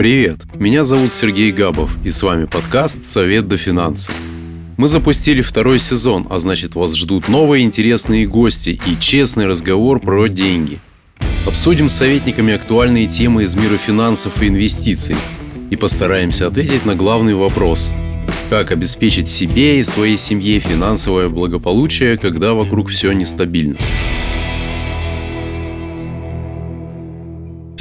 Привет, меня зовут Сергей Габов, и с вами подкаст «Совет до финансов». Мы запустили второй сезон, а значит вас ждут новые интересные гости и честный разговор про деньги. Обсудим с советниками актуальные темы из мира финансов и инвестиций и постараемся ответить на главный вопрос – как обеспечить себе и своей семье финансовое благополучие, когда вокруг все нестабильно.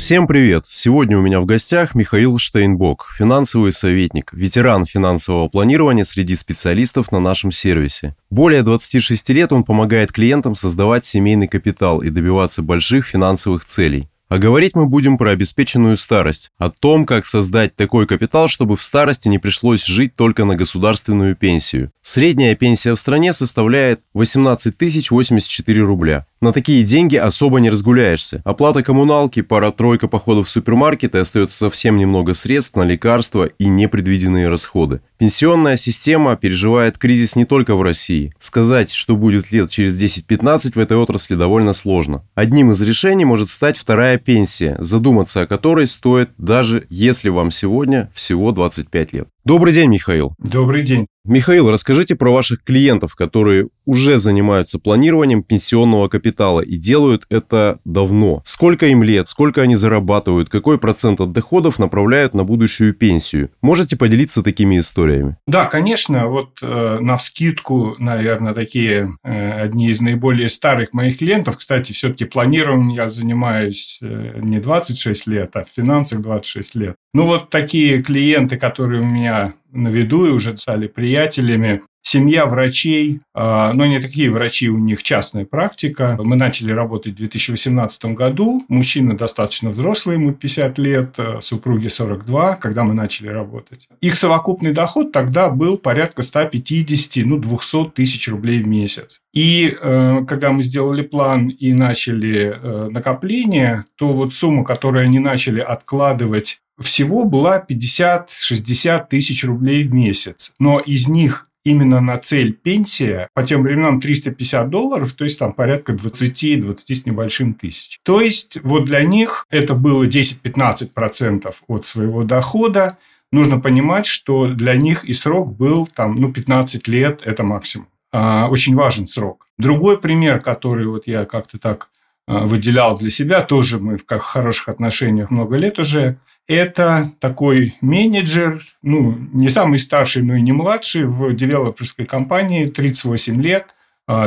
Всем привет! Сегодня у меня в гостях Михаил Штейнбок, финансовый советник, ветеран финансового планирования среди специалистов на нашем сервисе. Более 26 лет он помогает клиентам создавать семейный капитал и добиваться больших финансовых целей. А говорить мы будем про обеспеченную старость, о том, как создать такой капитал, чтобы в старости не пришлось жить только на государственную пенсию. Средняя пенсия в стране составляет 18 084 рубля. На такие деньги особо не разгуляешься. Оплата коммуналки, пара-тройка походов в супермаркет и остается совсем немного средств на лекарства и непредвиденные расходы. Пенсионная система переживает кризис не только в России. Сказать, что будет лет через 10-15 в этой отрасли довольно сложно. Одним из решений может стать вторая пенсия, задуматься о которой стоит даже если вам сегодня всего 25 лет. Добрый день, Михаил. Добрый день. Михаил, расскажите про ваших клиентов, которые уже занимаются планированием пенсионного капитала и делают это давно. Сколько им лет, сколько они зарабатывают, какой процент от доходов направляют на будущую пенсию? Можете поделиться такими историями? Да, конечно. Вот э, на вскидку, наверное, такие э, одни из наиболее старых моих клиентов. Кстати, все-таки планированием я занимаюсь э, не 26 лет, а в финансах 26 лет. Ну, вот такие клиенты, которые у меня на виду и уже стали приятелями. Семья врачей, а, но не такие врачи, у них частная практика. Мы начали работать в 2018 году. Мужчина достаточно взрослый, ему 50 лет, а, супруги 42, когда мы начали работать. Их совокупный доход тогда был порядка 150, ну, 200 тысяч рублей в месяц. И э, когда мы сделали план и начали э, накопление, то вот сумма, которую они начали откладывать всего была 50-60 тысяч рублей в месяц. Но из них именно на цель пенсия по тем временам 350 долларов, то есть там порядка 20-20 с небольшим тысяч. То есть вот для них это было 10-15% от своего дохода. Нужно понимать, что для них и срок был там, ну, 15 лет, это максимум. А, очень важен срок. Другой пример, который вот я как-то так выделял для себя, тоже мы в как хороших отношениях много лет уже, это такой менеджер, ну, не самый старший, но и не младший в девелоперской компании, 38 лет,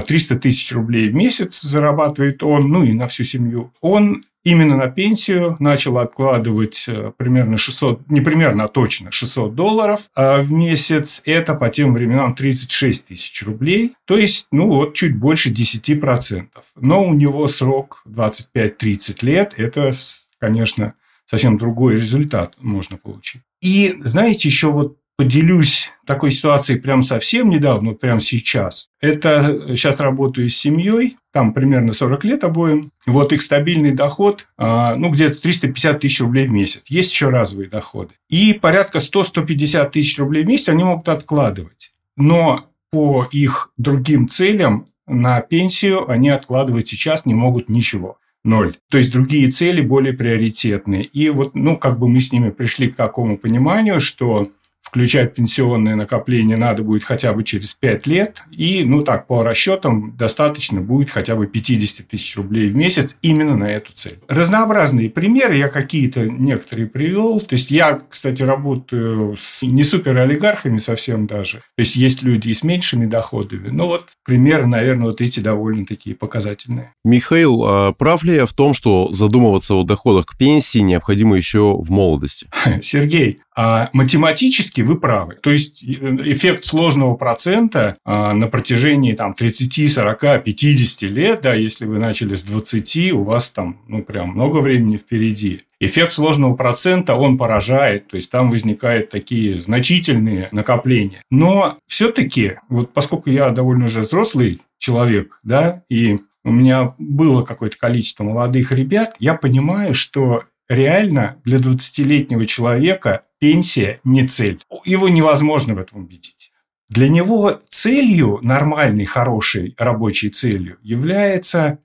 300 а, тысяч рублей в месяц зарабатывает он, ну и на всю семью. Он именно на пенсию начал откладывать э, примерно 600, не примерно, а точно 600 долларов а в месяц. Это по тем временам 36 тысяч рублей. То есть, ну вот, чуть больше 10%. Но у него срок 25-30 лет. Это, конечно, совсем другой результат можно получить. И знаете, еще вот поделюсь такой ситуацией прям совсем недавно, вот прямо сейчас. Это сейчас работаю с семьей, там примерно 40 лет обоим. Вот их стабильный доход, а, ну, где-то 350 тысяч рублей в месяц. Есть еще разовые доходы. И порядка 100-150 тысяч рублей в месяц они могут откладывать. Но по их другим целям на пенсию они откладывать сейчас не могут ничего ноль. То есть другие цели более приоритетные. И вот, ну, как бы мы с ними пришли к такому пониманию, что включать пенсионные накопления надо будет хотя бы через 5 лет. И, ну так, по расчетам, достаточно будет хотя бы 50 тысяч рублей в месяц именно на эту цель. Разнообразные примеры я какие-то некоторые привел. То есть, я, кстати, работаю с не супер олигархами совсем даже. То есть, есть люди и с меньшими доходами. Но вот примеры, наверное, вот эти довольно такие показательные. Михаил, а прав ли я в том, что задумываться о доходах к пенсии необходимо еще в молодости? Сергей, а математически вы правы. То есть, э, эффект сложного процента а, на протяжении там, 30, 40, 50 лет, да, если вы начали с 20, у вас там ну, прям много времени впереди. Эффект сложного процента, он поражает, то есть там возникают такие значительные накопления. Но все-таки, вот поскольку я довольно уже взрослый человек, да, и у меня было какое-то количество молодых ребят, я понимаю, что реально для 20-летнего человека пенсия не цель. Его невозможно в этом убедить. Для него целью, нормальной, хорошей рабочей целью, является,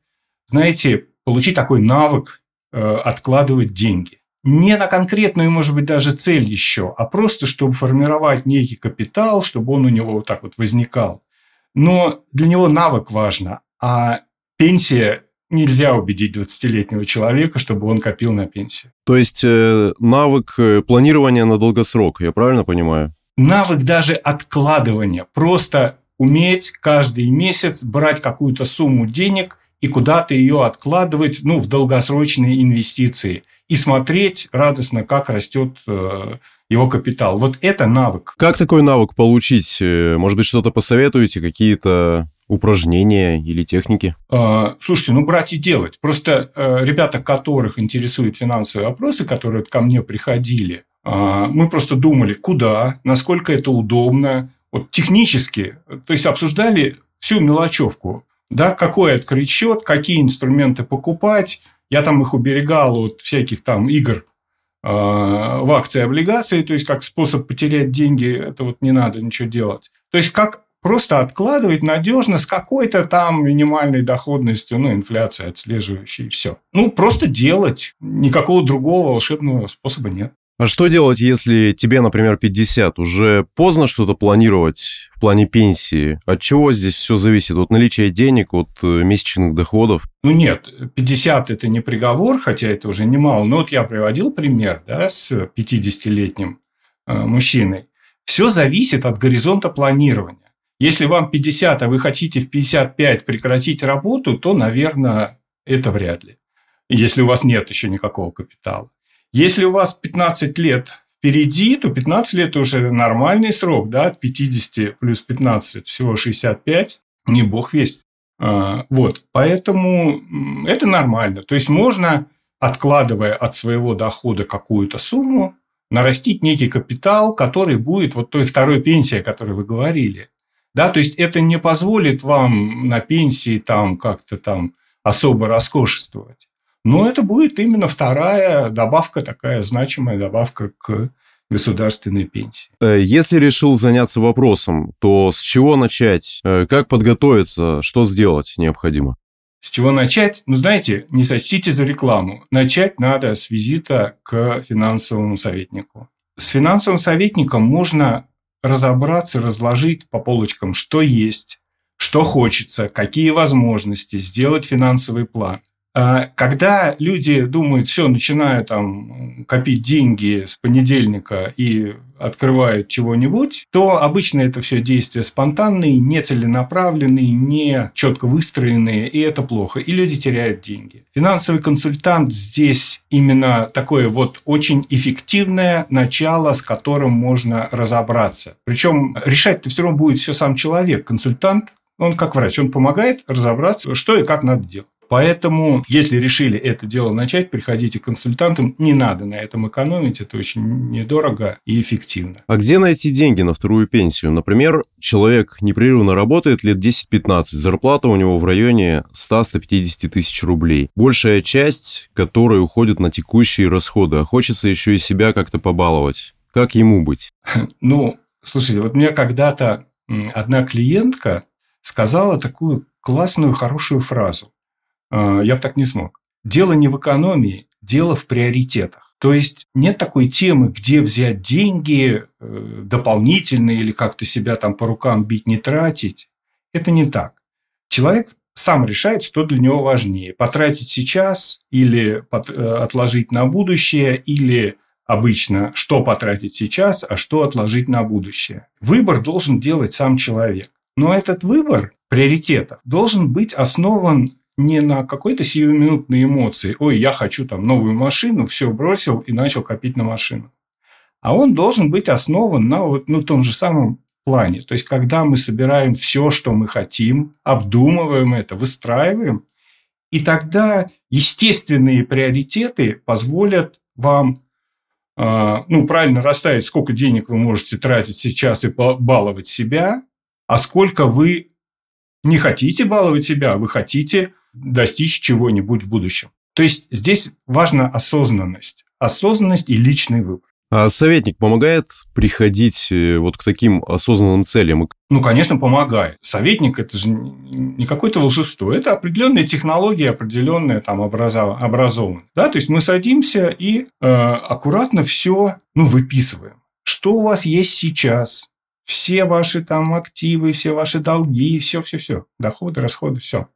знаете, получить такой навык э, откладывать деньги. не на конкретную, может быть, даже цель еще, а просто, чтобы формировать некий капитал, чтобы он у него вот так вот возникал. Но для него навык важно, а пенсия нельзя убедить 20-летнего человека, чтобы он копил на пенсию. То есть э, навык э, планирования на долгосрок, я правильно понимаю? Навык даже откладывания. Просто уметь каждый месяц брать какую-то сумму денег и куда-то ее откладывать ну, в долгосрочные инвестиции и смотреть радостно, как растет э, его капитал. Вот это навык. Как такой навык получить? Э, может быть, что-то посоветуете, какие-то упражнения или техники? А, слушайте, ну брать и делать. Просто э, ребята, которых интересуют финансовые вопросы, которые ко мне приходили, а, мы просто думали, куда, насколько это удобно, вот технически, то есть обсуждали всю мелочевку, да, какой открыть счет, какие инструменты покупать. Я там их уберегал от всяких там игр э, в акции облигации, то есть как способ потерять деньги, это вот не надо ничего делать. То есть как просто откладывать надежно с какой-то там минимальной доходностью, ну, инфляция отслеживающей, и все. Ну, просто делать. Никакого другого волшебного способа нет. А что делать, если тебе, например, 50? Уже поздно что-то планировать в плане пенсии? От чего здесь все зависит? От наличия денег, от э, месячных доходов? Ну нет, 50 – это не приговор, хотя это уже немало. Но вот я приводил пример да, с 50-летним э, мужчиной. Все зависит от горизонта планирования. Если вам 50, а вы хотите в 55 прекратить работу, то, наверное, это вряд ли. Если у вас нет еще никакого капитала. Если у вас 15 лет впереди, то 15 лет уже нормальный срок, да, от 50 плюс 15 всего 65, не бог весть. А, вот, поэтому это нормально. То есть можно, откладывая от своего дохода какую-то сумму, нарастить некий капитал, который будет вот той второй пенсии, о которой вы говорили. Да, то есть это не позволит вам на пенсии там как-то там особо роскошествовать. Но это будет именно вторая добавка, такая значимая добавка к государственной пенсии. Э, если решил заняться вопросом, то с чего начать? Э, как подготовиться? Что сделать необходимо? С чего начать? Ну, знаете, не сочтите за рекламу. Начать надо с визита к финансовому советнику. С финансовым советником можно разобраться, разложить по полочкам, что есть, что хочется, какие возможности, сделать финансовый план. А, когда люди думают, все, начинаю там копить деньги с понедельника и открывают чего-нибудь, то обычно это все действия спонтанные, нецеленаправленные, не четко выстроенные, и это плохо. И люди теряют деньги. Финансовый консультант здесь именно такое вот очень эффективное начало, с которым можно разобраться. Причем решать-то все равно будет все сам человек. Консультант, он как врач, он помогает разобраться, что и как надо делать. Поэтому, если решили это дело начать, приходите к консультантам. Не надо на этом экономить, это очень недорого и эффективно. А где найти деньги на вторую пенсию? Например, человек непрерывно работает лет 10-15, зарплата у него в районе 100-150 тысяч рублей. Большая часть, которая уходит на текущие расходы, а хочется еще и себя как-то побаловать. Как ему быть? Ну, слушайте, вот мне когда-то одна клиентка сказала такую классную, хорошую фразу. А, я бы так не смог. Дело не в экономии, дело в приоритетах. То есть нет такой темы, где взять деньги э, дополнительные или как-то себя там по рукам бить, не тратить. Это не так. Человек сам решает, что для него важнее. Потратить сейчас или э, отложить на будущее, или обычно, что потратить сейчас, а что отложить на будущее. Выбор должен делать сам человек. Но этот выбор приоритетов должен быть основан не на какой-то сиюминутной эмоции. Ой, я хочу там новую машину, все бросил и начал копить на машину. А он должен быть основан на вот, ну, том же самом плане. То есть, когда мы собираем все, что мы хотим, обдумываем это, выстраиваем, и тогда естественные приоритеты позволят вам а, ну, правильно расставить, сколько денег вы можете тратить сейчас и баловать себя, а сколько вы не хотите баловать себя, а вы хотите достичь чего-нибудь в будущем. То есть здесь важна осознанность. Осознанность и личный выбор. А советник помогает приходить э, вот к таким осознанным целям? Ну, конечно, помогает. Советник – это же не какое-то волшебство. Это определенные технологии, определенная там образованность. Да? То есть, мы садимся и э, аккуратно все ну, выписываем. Что у вас есть сейчас? Все ваши там активы, все ваши долги, все-все-все. Доходы, расходы, все.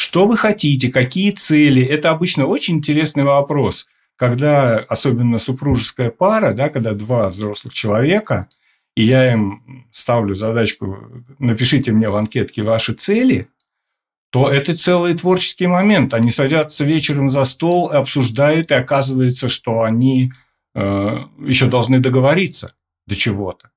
Что вы хотите, какие цели? Это обычно очень интересный вопрос – когда особенно супружеская пара, да, когда два взрослых человека, и я им ставлю задачку, напишите мне в анкетке ваши цели, то это целый творческий момент. Они садятся вечером за стол, обсуждают, и оказывается, что они э, еще должны договориться до чего-то.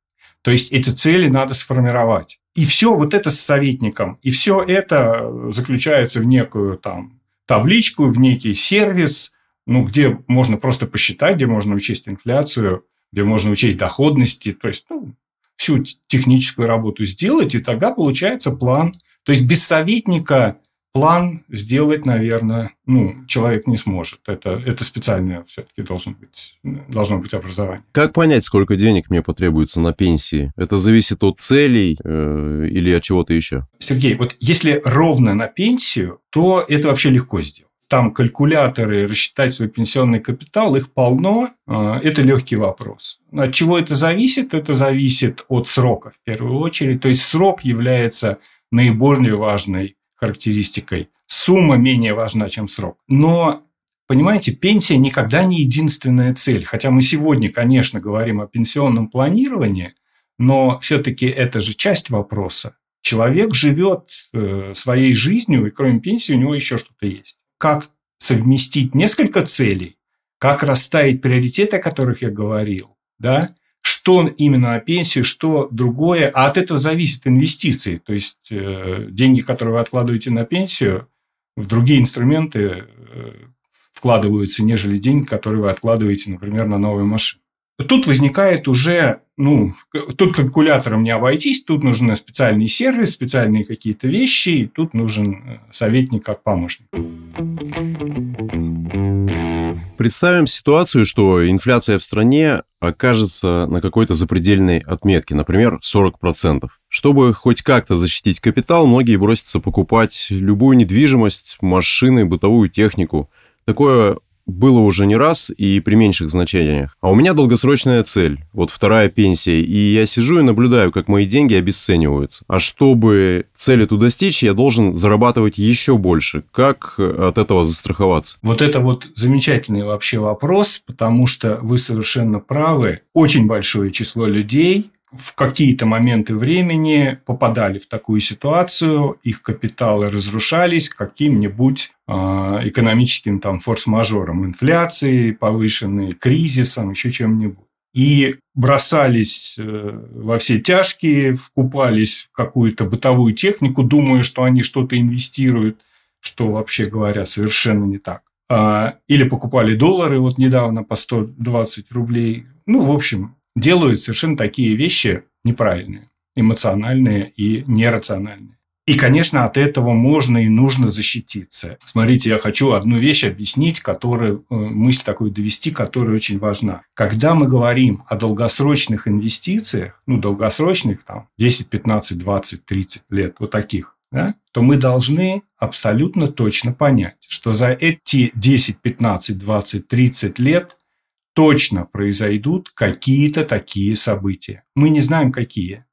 То есть эти цели надо сформировать. И все вот это с советником, и все это заключается в некую там табличку, в некий сервис, ну, где можно просто посчитать, где можно учесть инфляцию, где можно учесть доходности, то есть ну, всю техническую работу сделать, и тогда получается план. То есть без советника план сделать, наверное, ну, человек не сможет. Это, это специальное все-таки должно быть, должно быть образование. Как понять, сколько денег мне потребуется на пенсии? Это зависит от целей э, или от чего-то еще? Сергей, вот если ровно на пенсию, то это вообще легко сделать там калькуляторы, рассчитать свой пенсионный капитал, их полно. А, это легкий вопрос. От чего это зависит? Это зависит от срока в первую очередь. То есть срок является наиболее важной характеристикой. Сумма менее важна, чем срок. Но Понимаете, пенсия никогда не единственная цель. Хотя мы сегодня, конечно, говорим о пенсионном планировании, но все-таки это же часть вопроса. Человек живет э, своей жизнью, и кроме пенсии у него еще что-то есть как совместить несколько целей, как расставить приоритеты, о которых я говорил, да, что именно на пенсию, что другое, а от этого зависят инвестиции, то есть э, деньги, которые вы откладываете на пенсию, в другие инструменты э, вкладываются, нежели деньги, которые вы откладываете, например, на новую машину. Тут возникает уже, ну, тут калькулятором не обойтись, тут нужен специальный сервис, специальные какие-то вещи, и тут нужен э, советник как помощник. Представим ситуацию, что инфляция в стране окажется на какой-то запредельной отметке, например, 40%. Чтобы хоть как-то защитить капитал, многие бросятся покупать любую недвижимость, машины, бытовую технику. Такое было уже не раз и при меньших значениях. А у меня долгосрочная цель, вот вторая пенсия, и я сижу и наблюдаю, как мои деньги обесцениваются. А чтобы цель эту достичь, я должен зарабатывать еще больше. Как от этого застраховаться? Вот это вот замечательный вообще вопрос, потому что вы совершенно правы. Очень большое число людей в какие-то моменты времени попадали в такую ситуацию, их капиталы разрушались каким-нибудь э, экономическим там форс-мажором, инфляцией повышенной, кризисом, еще чем-нибудь. И бросались э, во все тяжкие, вкупались в какую-то бытовую технику, думая, что они что-то инвестируют, что, вообще говоря, совершенно не так. А, или покупали доллары вот недавно по 120 рублей. Ну, в общем, делают совершенно такие вещи неправильные, эмоциональные и нерациональные. И, конечно, от этого можно и нужно защититься. Смотрите, я хочу одну вещь объяснить, которую, э, мысль такую довести, которая очень важна. Когда мы говорим о долгосрочных инвестициях, ну, долгосрочных, там, 10, 15, 20, 30 лет, вот таких, да, то мы должны абсолютно точно понять, что за эти 10, 15, 20, 30 лет точно произойдут какие-то такие события. Мы не знаем, какие.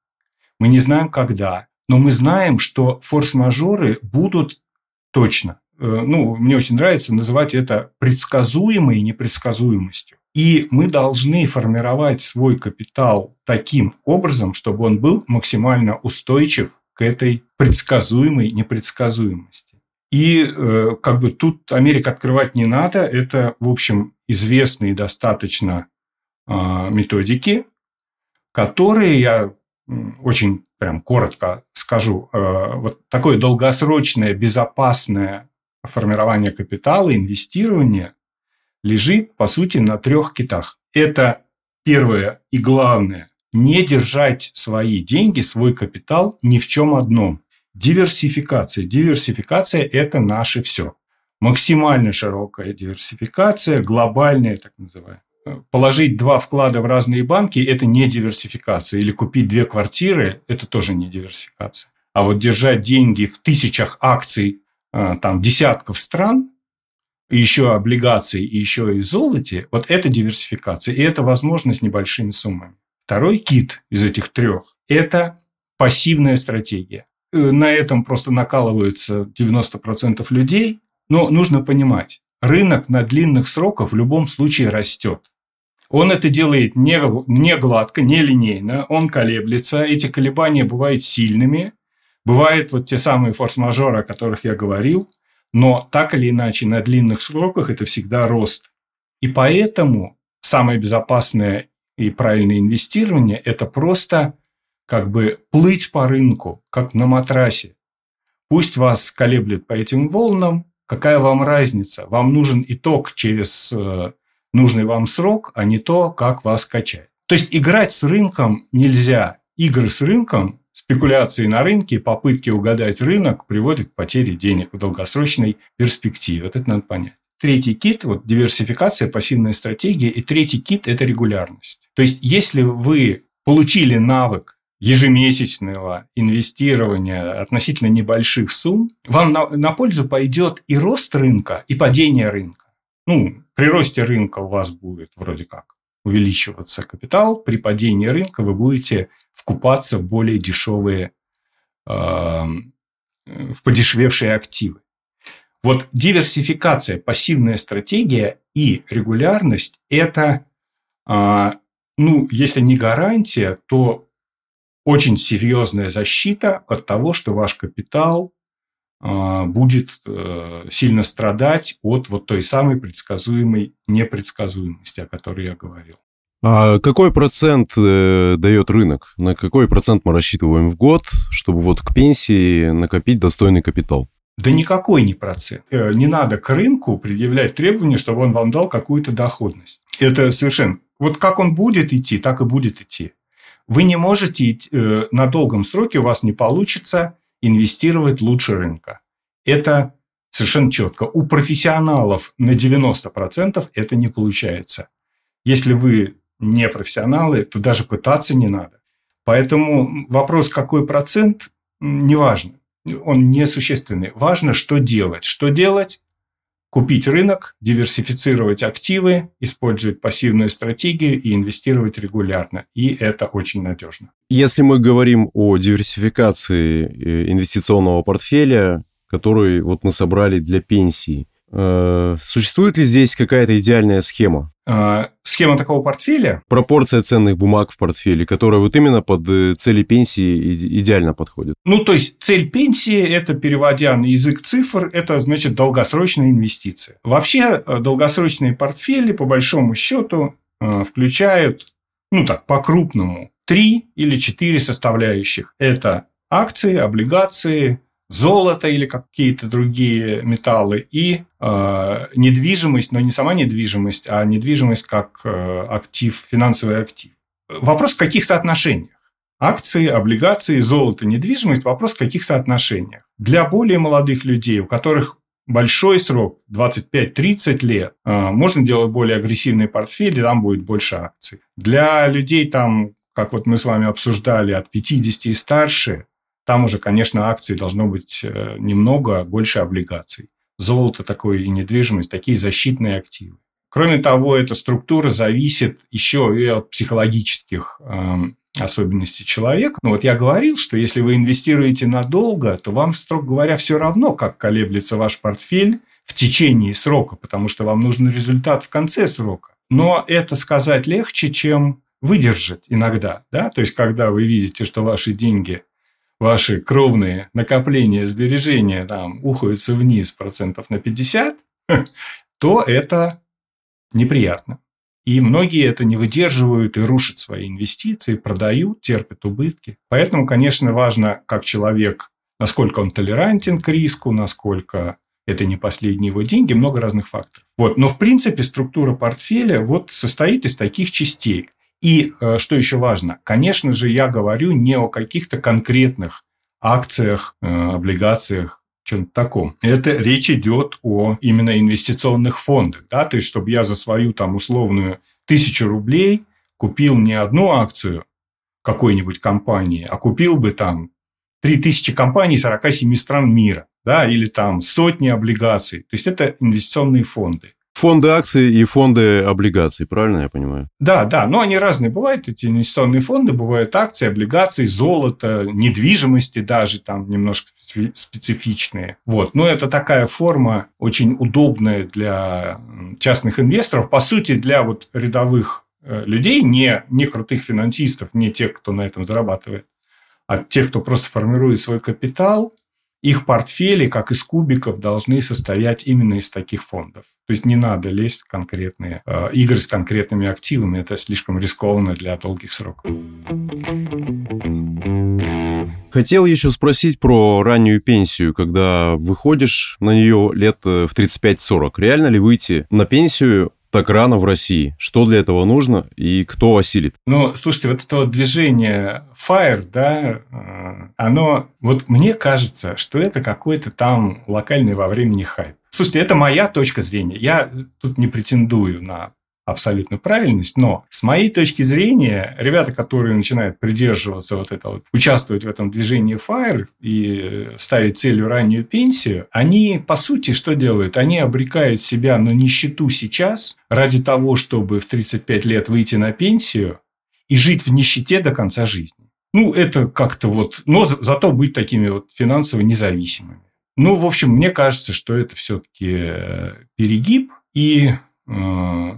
Мы не знаем, когда. Но мы знаем, что форс-мажоры будут точно. Э, ну, мне очень нравится называть это предсказуемой непредсказуемостью. И мы должны формировать свой капитал таким образом, чтобы он был максимально устойчив к этой предсказуемой непредсказуемости. И э, как бы тут Америка открывать не надо. Это, в общем, известные достаточно э, методики, которые я очень прям коротко скажу. Э, вот такое долгосрочное, безопасное формирование капитала, инвестирование лежит, по сути, на трех китах. Это первое и главное – не держать свои деньги, свой капитал ни в чем одном. Диверсификация. Диверсификация – это наше все. Максимально широкая диверсификация, глобальная, так называемая. Положить два вклада в разные банки – это не диверсификация. Или купить две квартиры – это тоже не диверсификация. А вот держать деньги в тысячах акций э, там, десятков стран, и еще облигаций, и еще и золоте, вот это диверсификация. И это возможность небольшими суммами. Второй кит из этих трех – это пассивная стратегия. Э, на этом просто накалываются 90% людей. Но нужно понимать, рынок на длинных сроках в любом случае растет. Он это делает не, не гладко, не линейно, он колеблется. Эти колебания бывают сильными. Бывают вот те самые форс-мажоры, о которых я говорил. Но так или иначе, на длинных сроках это всегда рост. И поэтому самое безопасное и правильное инвестирование – это просто как бы плыть по рынку, как на матрасе. Пусть вас колеблет по этим волнам, какая вам разница? Вам нужен итог через э, нужный вам срок, а не то, как вас качать. То есть играть с рынком нельзя. Игры с рынком, спекуляции на рынке, попытки угадать рынок приводят к потере денег в долгосрочной перспективе. Вот это надо понять. Третий кит, вот диверсификация, пассивная стратегия. И третий кит – это регулярность. То есть, если вы получили навык ежемесячного инвестирования относительно небольших сумм, вам на, на пользу пойдет и рост рынка, и падение рынка. Ну, при росте рынка у вас будет вроде как увеличиваться капитал, при падении рынка вы будете вкупаться в более дешевые, э, в подешевевшие активы. Вот диверсификация, пассивная стратегия и регулярность – это, э, ну, если не гарантия, то очень серьезная защита от того, что ваш капитал будет э, сильно страдать от вот той самой предсказуемой непредсказуемости, о которой я говорил. А какой процент э, дает рынок? На какой процент мы рассчитываем в год, чтобы вот к пенсии накопить достойный капитал? Да никакой не процент. Э, не надо к рынку предъявлять требования, чтобы он вам дал какую-то доходность. Это совершенно... Вот как он будет идти, так и будет идти. Вы не можете э, на долгом сроке, у вас не получится инвестировать лучше рынка. Это совершенно четко. У профессионалов на 90% это не получается. Если вы не профессионалы, то даже пытаться не надо. Поэтому вопрос, какой процент, не важно. Он несущественный. Важно, что делать. Что делать? Купить рынок, диверсифицировать активы, использовать пассивную стратегию и инвестировать регулярно. И это очень надежно. Если мы говорим о диверсификации э, инвестиционного портфеля, который вот мы собрали для пенсии, существует ли здесь какая-то идеальная схема? А, схема такого портфеля? Пропорция ценных бумаг в портфеле, которая вот именно под э, цели пенсии идеально подходит. Ну, то есть, цель пенсии – это, переводя на язык цифр, это, значит, долгосрочная инвестиция. Вообще, э, долгосрочные портфели, по большому счету, включают, ну так, по-крупному, три или четыре составляющих. Это акции, облигации, золото или какие-то другие металлы и э, недвижимость, но не сама недвижимость, а недвижимость как э, актив, финансовый актив. Вопрос в каких соотношениях? Акции, облигации, золото, недвижимость – вопрос в каких соотношениях. Для более молодых людей, у которых большой срок, 25-30 лет, э, можно делать более агрессивный портфель, и там будет больше акций. Для людей, там, как вот мы с вами обсуждали, от 50 и старше, там уже, конечно, акций должно быть э, немного, больше облигаций. Золото такое и недвижимость, такие защитные активы. Кроме того, эта структура зависит еще и от психологических э, особенностей человека. Ну вот я говорил, что если вы инвестируете надолго, то вам, строго говоря, все равно, как колеблется ваш портфель в течение срока, потому что вам нужен результат в конце срока. Но это сказать легче, чем выдержать иногда. Да? То есть, когда вы видите, что ваши деньги ваши кровные накопления, сбережения там ухаются вниз процентов на 50, то это неприятно. И многие это не выдерживают и рушат свои инвестиции, продают, терпят убытки. Поэтому, конечно, важно, как человек, насколько он толерантен к риску, насколько это не последние его деньги, много разных факторов. Вот. Но, в принципе, структура портфеля вот состоит из таких частей. И э, что еще важно, конечно же, я говорю не о каких-то конкретных акциях, э, облигациях, чем-то таком. Это речь идет о именно инвестиционных фондах, да, то есть, чтобы я за свою там условную тысячу рублей купил не одну акцию какой-нибудь компании, а купил бы там 3000 компаний 47 стран мира, да, или там сотни облигаций. То есть это инвестиционные фонды. Фонды акций и фонды облигаций, правильно я понимаю? Да, да, но они разные бывают, эти инвестиционные фонды, бывают акции, облигации, золото, недвижимости даже там немножко специфичные. Вот, но это такая форма очень удобная для частных инвесторов, по сути, для вот рядовых э, людей, не, не крутых финансистов, не тех, кто на этом зарабатывает, а тех, кто просто формирует свой капитал, их портфели, как из кубиков, должны состоять именно из таких фондов. То есть не надо лезть в конкретные э, игры с конкретными активами. Это слишком рискованно для долгих сроков. Хотел еще спросить про раннюю пенсию, когда выходишь на нее лет э, в 35-40. Реально ли выйти на пенсию так рано в России? Что для этого нужно и кто осилит? Ну, слушайте, вот это движение FIRE, да, э, оно, вот мне кажется, что это какой-то там локальный во времени хайп. Слушайте, это моя точка зрения. Я тут не претендую на абсолютную правильность, но с моей точки зрения, ребята, которые начинают придерживаться вот этого, участвовать в этом движении FIRE и ставить целью раннюю пенсию, они, по сути, что делают? Они обрекают себя на нищету сейчас ради того, чтобы в 35 лет выйти на пенсию и жить в нищете до конца жизни. Ну, это как-то вот... Но зато быть такими вот финансово независимыми. Ну, в общем, мне кажется, что это все-таки э, перегиб. И э,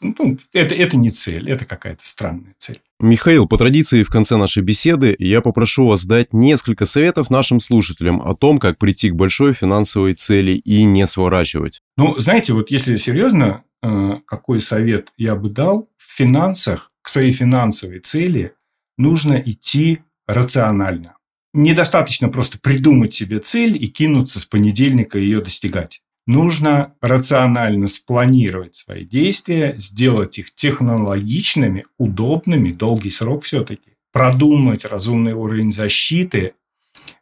ну, это, это не цель, это какая-то странная цель. Михаил, по традиции в конце нашей беседы я попрошу вас дать несколько советов нашим слушателям о том, как прийти к большой финансовой цели и не сворачивать. Ну, знаете, вот если серьезно, э, какой совет я бы дал, в финансах к своей финансовой цели нужно идти рационально. Недостаточно просто придумать себе цель и кинуться с понедельника ее достигать нужно рационально спланировать свои действия, сделать их технологичными, удобными, долгий срок все-таки, продумать разумный уровень защиты.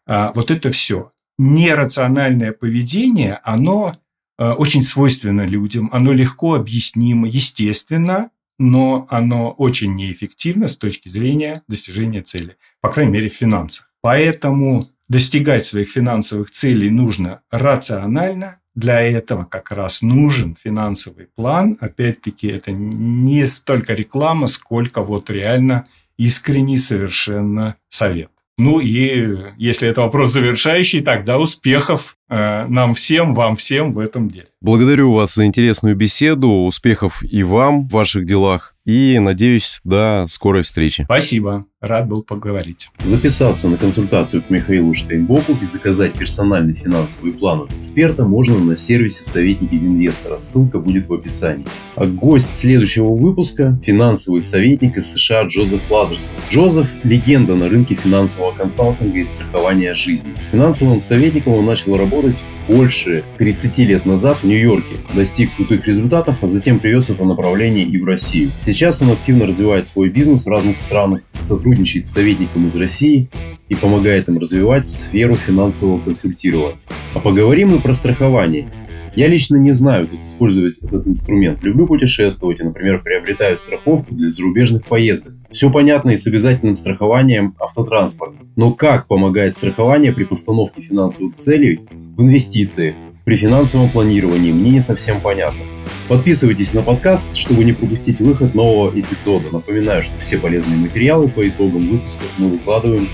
А, вот это все. Нерациональное поведение, оно а, очень свойственно людям, оно легко объяснимо, естественно, но оно очень неэффективно с точки зрения достижения цели, по крайней мере, в финансах. Поэтому достигать своих финансовых целей нужно рационально, для этого как раз нужен финансовый план. Опять-таки, это не столько реклама, сколько вот реально искренний совершенно совет. Ну и если это вопрос завершающий, тогда успехов э, нам всем, вам всем в этом деле. Благодарю вас за интересную беседу, успехов и вам в ваших делах. И надеюсь, до скорой встречи. Спасибо. Рад был поговорить. Записаться на консультацию к Михаилу Штейнбоку и заказать персональный финансовый план от эксперта можно на сервисе «Советники инвестора». Ссылка будет в описании. А гость следующего выпуска – финансовый советник из США Джозеф Лазерсон. Джозеф – легенда на рынке финансового консалтинга и страхования жизни. Финансовым советником он начал работать больше 30 лет назад в Нью-Йорке, достиг крутых результатов, а затем привез это направление и в Россию. Сейчас он активно развивает свой бизнес в разных странах, сотрудничает с советником из России и помогает им развивать сферу финансового консультирования. А поговорим мы про страхование. Я лично не знаю, как использовать этот инструмент. Люблю путешествовать и, например, приобретаю страховку для зарубежных поездок. Все понятно и с обязательным страхованием автотранспорта. Но как помогает страхование при постановке финансовых целей в инвестициях, при финансовом планировании, мне не совсем понятно. Подписывайтесь на подкаст, чтобы не пропустить выход нового эпизода. Напоминаю, что все полезные материалы по итогам выпусков мы выкладываем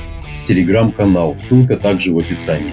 в телеграм-канал. Ссылка также в описании.